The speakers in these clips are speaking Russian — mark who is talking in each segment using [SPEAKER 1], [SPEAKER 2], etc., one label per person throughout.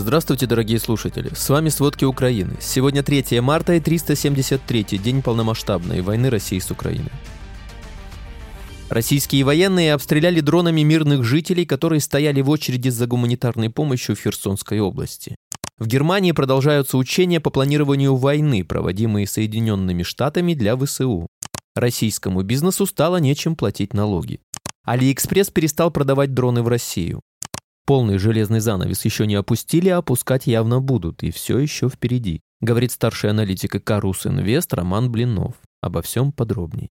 [SPEAKER 1] Здравствуйте, дорогие слушатели! С вами «Сводки Украины». Сегодня 3 марта и 373-й день полномасштабной войны России с Украиной. Российские военные обстреляли дронами мирных жителей, которые стояли в очереди за гуманитарной помощью в Херсонской области. В Германии продолжаются учения по планированию войны, проводимые Соединенными Штатами для ВСУ. Российскому бизнесу стало нечем платить налоги. Алиэкспресс перестал продавать дроны в Россию. Полный железный занавес еще не опустили, а опускать явно будут, и все еще впереди, говорит старший аналитик Карус Инвест Роман Блинов. Обо всем подробней.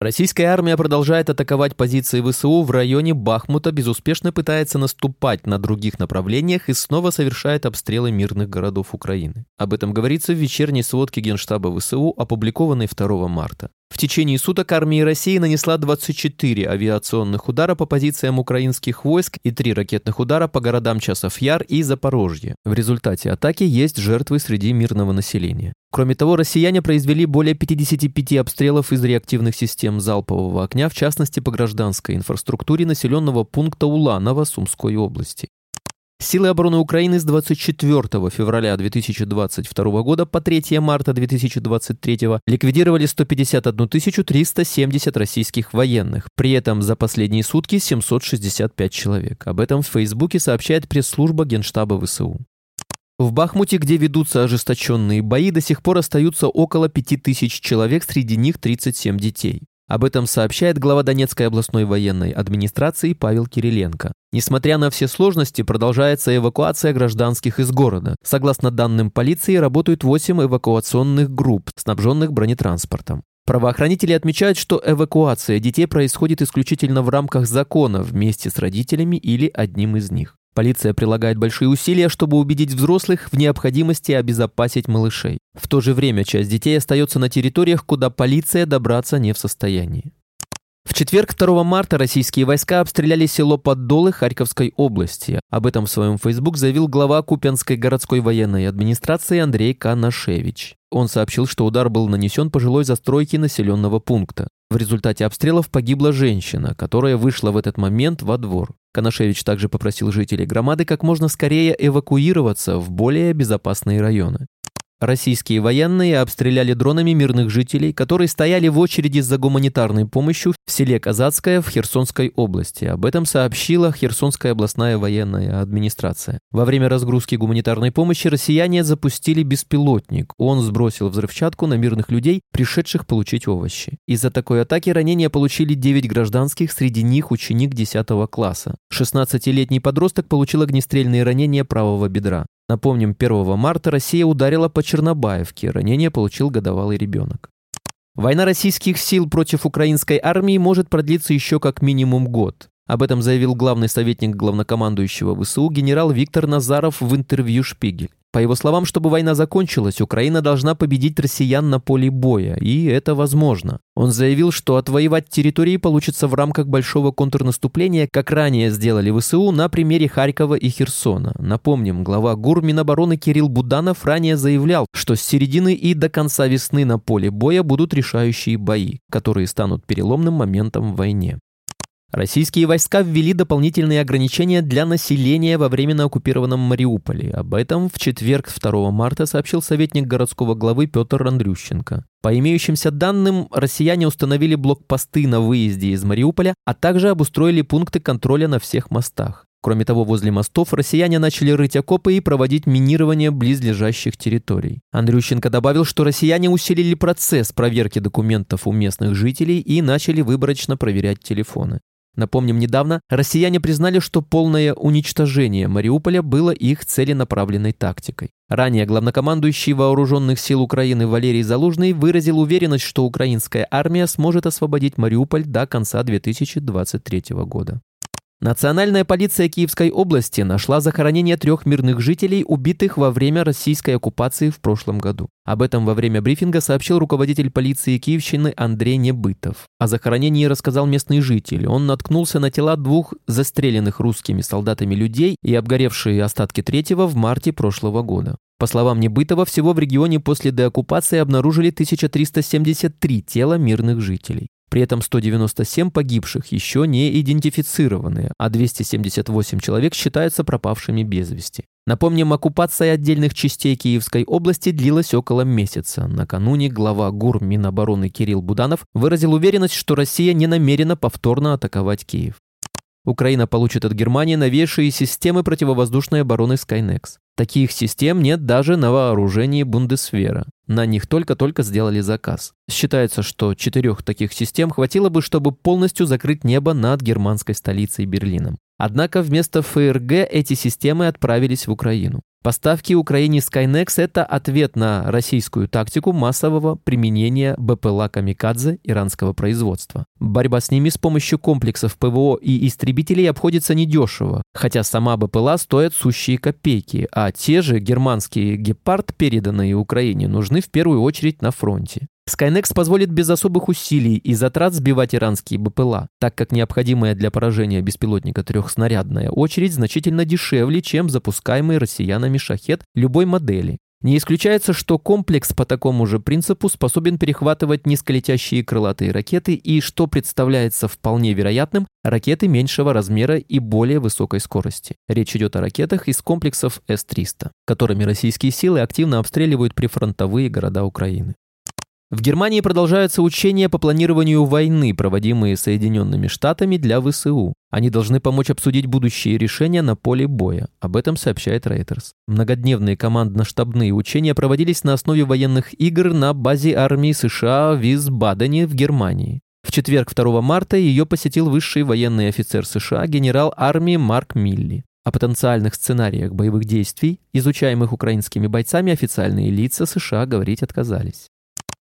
[SPEAKER 1] Российская армия продолжает атаковать позиции ВСУ в районе Бахмута, безуспешно пытается наступать на других направлениях и снова совершает обстрелы мирных городов Украины. Об этом говорится в вечерней сводке Генштаба ВСУ, опубликованной 2 марта. В течение суток армия России нанесла 24 авиационных удара по позициям украинских войск и 3 ракетных удара по городам Часов Яр и Запорожье. В результате атаки есть жертвы среди мирного населения. Кроме того, россияне произвели более 55 обстрелов из реактивных систем залпового огня, в частности по гражданской инфраструктуре населенного пункта Уланово Сумской области. Силы обороны Украины с 24 февраля 2022 года по 3 марта 2023 ликвидировали 151 370 российских военных. При этом за последние сутки 765 человек. Об этом в Фейсбуке сообщает пресс-служба Генштаба ВСУ. В Бахмуте, где ведутся ожесточенные бои, до сих пор остаются около 5000 человек, среди них 37 детей. Об этом сообщает глава Донецкой областной военной администрации Павел Кириленко. Несмотря на все сложности, продолжается эвакуация гражданских из города. Согласно данным полиции, работают 8 эвакуационных групп, снабженных бронетранспортом. Правоохранители отмечают, что эвакуация детей происходит исключительно в рамках закона вместе с родителями или одним из них. Полиция прилагает большие усилия, чтобы убедить взрослых в необходимости обезопасить малышей. В то же время часть детей остается на территориях, куда полиция добраться не в состоянии. В четверг, 2 марта, российские войска обстреляли село Поддолы Харьковской области. Об этом в своем фейсбук заявил глава Купянской городской военной администрации Андрей Канашевич. Он сообщил, что удар был нанесен по жилой застройке населенного пункта. В результате обстрелов погибла женщина, которая вышла в этот момент во двор. Коношевич также попросил жителей громады как можно скорее эвакуироваться в более безопасные районы. Российские военные обстреляли дронами мирных жителей, которые стояли в очереди за гуманитарной помощью в селе Казацкое в Херсонской области. Об этом сообщила Херсонская областная военная администрация. Во время разгрузки гуманитарной помощи россияне запустили беспилотник. Он сбросил взрывчатку на мирных людей, пришедших получить овощи. Из-за такой атаки ранения получили 9 гражданских, среди них ученик 10 класса. 16-летний подросток получил огнестрельные ранения правого бедра. Напомним, 1 марта Россия ударила по Чернобаевке, ранение получил годовалый ребенок. Война российских сил против украинской армии может продлиться еще как минимум год. Об этом заявил главный советник главнокомандующего ВСУ генерал Виктор Назаров в интервью «Шпигель». По его словам, чтобы война закончилась, Украина должна победить россиян на поле боя, и это возможно. Он заявил, что отвоевать территории получится в рамках большого контрнаступления, как ранее сделали ВСУ на примере Харькова и Херсона. Напомним, глава ГУР Минобороны Кирилл Буданов ранее заявлял, что с середины и до конца весны на поле боя будут решающие бои, которые станут переломным моментом в войне. Российские войска ввели дополнительные ограничения для населения во временно оккупированном Мариуполе. Об этом в четверг 2 марта сообщил советник городского главы Петр Андрющенко. По имеющимся данным, россияне установили блокпосты на выезде из Мариуполя, а также обустроили пункты контроля на всех мостах. Кроме того, возле мостов россияне начали рыть окопы и проводить минирование близлежащих территорий. Андрющенко добавил, что россияне усилили процесс проверки документов у местных жителей и начали выборочно проверять телефоны. Напомним, недавно россияне признали, что полное уничтожение Мариуполя было их целенаправленной тактикой. Ранее главнокомандующий Вооруженных сил Украины Валерий Залужный выразил уверенность, что украинская армия сможет освободить Мариуполь до конца 2023 года. Национальная полиция Киевской области нашла захоронение трех мирных жителей, убитых во время российской оккупации в прошлом году. Об этом во время брифинга сообщил руководитель полиции Киевщины Андрей Небытов. О захоронении рассказал местный житель. Он наткнулся на тела двух застреленных русскими солдатами людей и обгоревшие остатки третьего в марте прошлого года. По словам Небытова, всего в регионе после деоккупации обнаружили 1373 тела мирных жителей. При этом 197 погибших еще не идентифицированы, а 278 человек считаются пропавшими без вести. Напомним, оккупация отдельных частей Киевской области длилась около месяца. Накануне глава ГУР Минобороны Кирилл Буданов выразил уверенность, что Россия не намерена повторно атаковать Киев. Украина получит от Германии новейшие системы противовоздушной обороны Skynex. Таких систем нет даже на вооружении Бундесвера. На них только-только сделали заказ. Считается, что четырех таких систем хватило бы, чтобы полностью закрыть небо над германской столицей Берлином. Однако вместо ФРГ эти системы отправились в Украину. Поставки Украине Skynex – это ответ на российскую тактику массового применения БПЛА «Камикадзе» иранского производства. Борьба с ними с помощью комплексов ПВО и истребителей обходится недешево, хотя сама БПЛА стоит сущие копейки, а те же германские «Гепард», переданные Украине, нужны в первую очередь на фронте. Skynex позволит без особых усилий и затрат сбивать иранские БПЛА, так как необходимая для поражения беспилотника трехснарядная очередь значительно дешевле, чем запускаемый россиянами шахет любой модели. Не исключается, что комплекс по такому же принципу способен перехватывать низколетящие крылатые ракеты и, что представляется вполне вероятным, ракеты меньшего размера и более высокой скорости. Речь идет о ракетах из комплексов С-300, которыми российские силы активно обстреливают прифронтовые города Украины. В Германии продолжаются учения по планированию войны, проводимые Соединенными Штатами для ВСУ. Они должны помочь обсудить будущие решения на поле боя. Об этом сообщает Reuters. Многодневные командно-штабные учения проводились на основе военных игр на базе армии США в Висбадене в Германии. В четверг 2 марта ее посетил высший военный офицер США генерал армии Марк Милли. О потенциальных сценариях боевых действий, изучаемых украинскими бойцами, официальные лица США говорить отказались.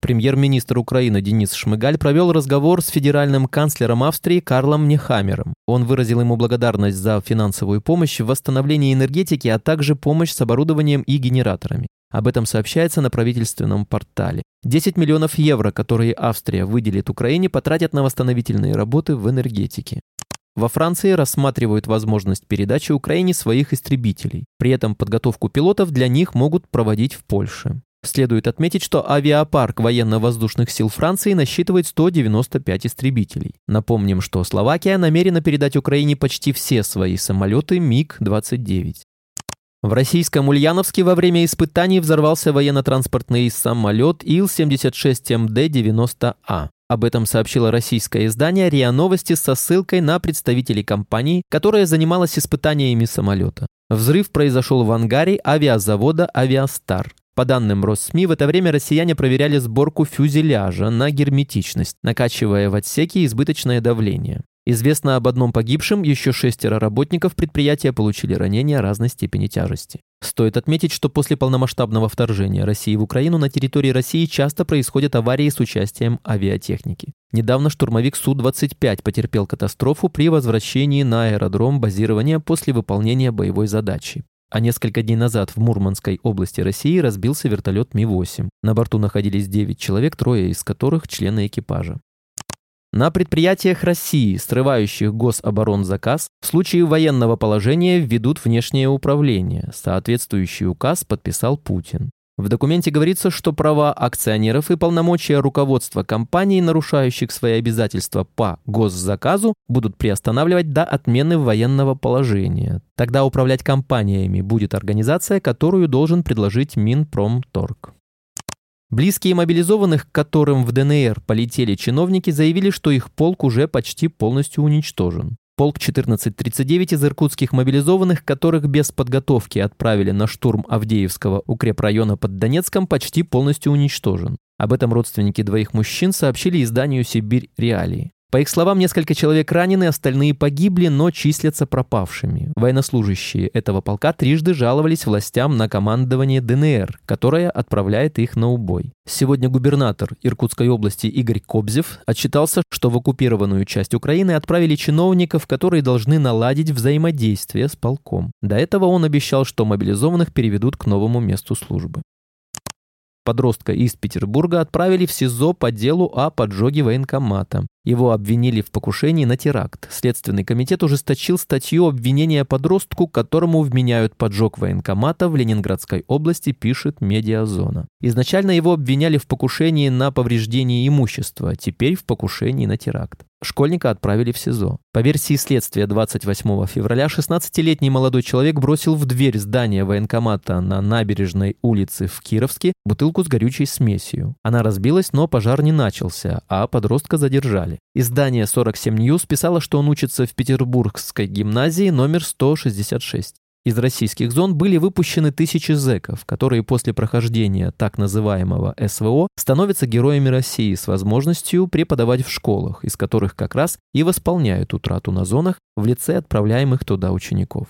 [SPEAKER 1] Премьер-министр Украины Денис Шмыгаль провел разговор с федеральным канцлером Австрии Карлом Нехамером. Он выразил ему благодарность за финансовую помощь в восстановлении энергетики, а также помощь с оборудованием и генераторами. Об этом сообщается на правительственном портале. 10 миллионов евро, которые Австрия выделит Украине, потратят на восстановительные работы в энергетике. Во Франции рассматривают возможность передачи Украине своих истребителей. При этом подготовку пилотов для них могут проводить в Польше. Следует отметить, что авиапарк военно-воздушных сил Франции насчитывает 195 истребителей. Напомним, что Словакия намерена передать Украине почти все свои самолеты МиГ-29. В российском Ульяновске во время испытаний взорвался военно-транспортный самолет Ил-76МД-90А. Об этом сообщило российское издание РИА Новости со ссылкой на представителей компании, которая занималась испытаниями самолета. Взрыв произошел в ангаре авиазавода «Авиастар». По данным Россми, в это время россияне проверяли сборку фюзеляжа на герметичность, накачивая в отсеке избыточное давление. Известно об одном погибшем, еще шестеро работников предприятия получили ранения разной степени тяжести. Стоит отметить, что после полномасштабного вторжения России в Украину на территории России часто происходят аварии с участием авиатехники. Недавно штурмовик Су-25 потерпел катастрофу при возвращении на аэродром базирования после выполнения боевой задачи. А несколько дней назад в Мурманской области России разбился вертолет Ми-8. На борту находились 9 человек, трое из которых члены экипажа. На предприятиях России, срывающих гособоронзаказ, в случае военного положения введут внешнее управление. Соответствующий указ подписал Путин. В документе говорится, что права акционеров и полномочия руководства компаний, нарушающих свои обязательства по госзаказу, будут приостанавливать до отмены военного положения. Тогда управлять компаниями будет организация, которую должен предложить Минпромторг. Близкие мобилизованных, к которым в ДНР полетели чиновники, заявили, что их полк уже почти полностью уничтожен. Полк 1439 из иркутских мобилизованных, которых без подготовки отправили на штурм Авдеевского укрепрайона под Донецком, почти полностью уничтожен. Об этом родственники двоих мужчин сообщили изданию «Сибирь Реалии». По их словам, несколько человек ранены, остальные погибли, но числятся пропавшими. Военнослужащие этого полка трижды жаловались властям на командование ДНР, которое отправляет их на убой. Сегодня губернатор Иркутской области Игорь Кобзев отчитался, что в оккупированную часть Украины отправили чиновников, которые должны наладить взаимодействие с полком. До этого он обещал, что мобилизованных переведут к новому месту службы подростка из Петербурга отправили в СИЗО по делу о поджоге военкомата. Его обвинили в покушении на теракт. Следственный комитет ужесточил статью обвинения подростку, которому вменяют поджог военкомата в Ленинградской области, пишет Медиазона. Изначально его обвиняли в покушении на повреждение имущества, теперь в покушении на теракт. Школьника отправили в СИЗО. По версии следствия 28 февраля 16-летний молодой человек бросил в дверь здания военкомата на набережной улице в Кировске бутылку с горючей смесью. Она разбилась, но пожар не начался, а подростка задержали. Издание 47 News писало, что он учится в Петербургской гимназии номер 166. Из российских зон были выпущены тысячи зэков, которые после прохождения так называемого СВО становятся героями России с возможностью преподавать в школах, из которых как раз и восполняют утрату на зонах в лице отправляемых туда учеников.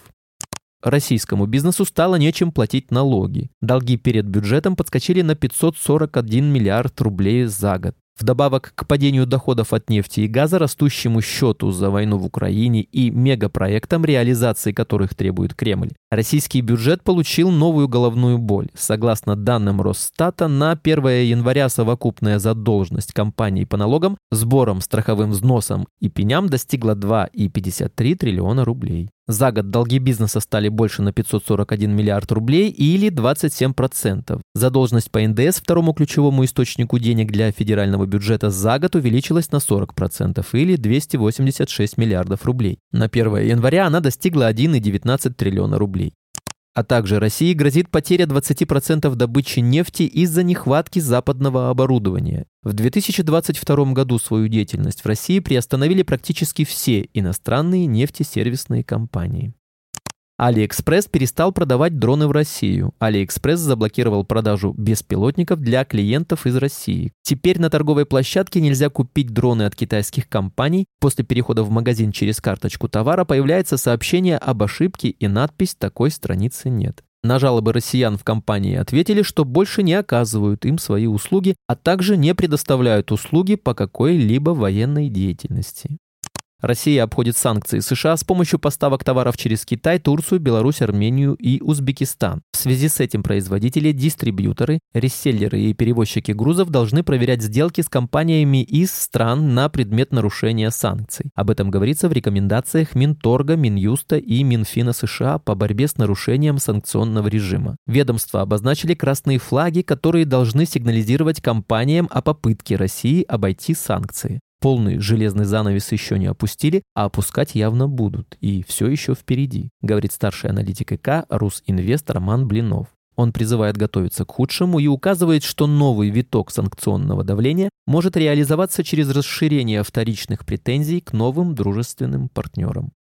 [SPEAKER 1] Российскому бизнесу стало нечем платить налоги. Долги перед бюджетом подскочили на 541 миллиард рублей за год. Вдобавок к падению доходов от нефти и газа, растущему счету за войну в Украине и мегапроектам, реализации которых требует Кремль, российский бюджет получил новую головную боль. Согласно данным Росстата, на 1 января совокупная задолженность компаний по налогам, сборам, страховым взносам и пеням достигла 2,53 триллиона рублей. За год долги бизнеса стали больше на 541 миллиард рублей или 27%. Задолженность по НДС, второму ключевому источнику денег для федерального бюджета, за год увеличилась на 40% или 286 миллиардов рублей. На 1 января она достигла 1,19 триллиона рублей. А также России грозит потеря 20% добычи нефти из-за нехватки западного оборудования. В 2022 году свою деятельность в России приостановили практически все иностранные нефтесервисные компании. Алиэкспресс перестал продавать дроны в Россию. Алиэкспресс заблокировал продажу беспилотников для клиентов из России. Теперь на торговой площадке нельзя купить дроны от китайских компаний. После перехода в магазин через карточку товара появляется сообщение об ошибке и надпись «Такой страницы нет». На жалобы россиян в компании ответили, что больше не оказывают им свои услуги, а также не предоставляют услуги по какой-либо военной деятельности. Россия обходит санкции США с помощью поставок товаров через Китай, Турцию, Беларусь, Армению и Узбекистан. В связи с этим производители, дистрибьюторы, реселлеры и перевозчики грузов должны проверять сделки с компаниями из стран на предмет нарушения санкций. Об этом говорится в рекомендациях Минторга, Минюста и Минфина США по борьбе с нарушением санкционного режима. Ведомства обозначили красные флаги, которые должны сигнализировать компаниям о попытке России обойти санкции. Полный железный занавес еще не опустили, а опускать явно будут, и все еще впереди, говорит старший аналитик ИК Русинвест Роман Блинов. Он призывает готовиться к худшему и указывает, что новый виток санкционного давления может реализоваться через расширение вторичных претензий к новым дружественным партнерам.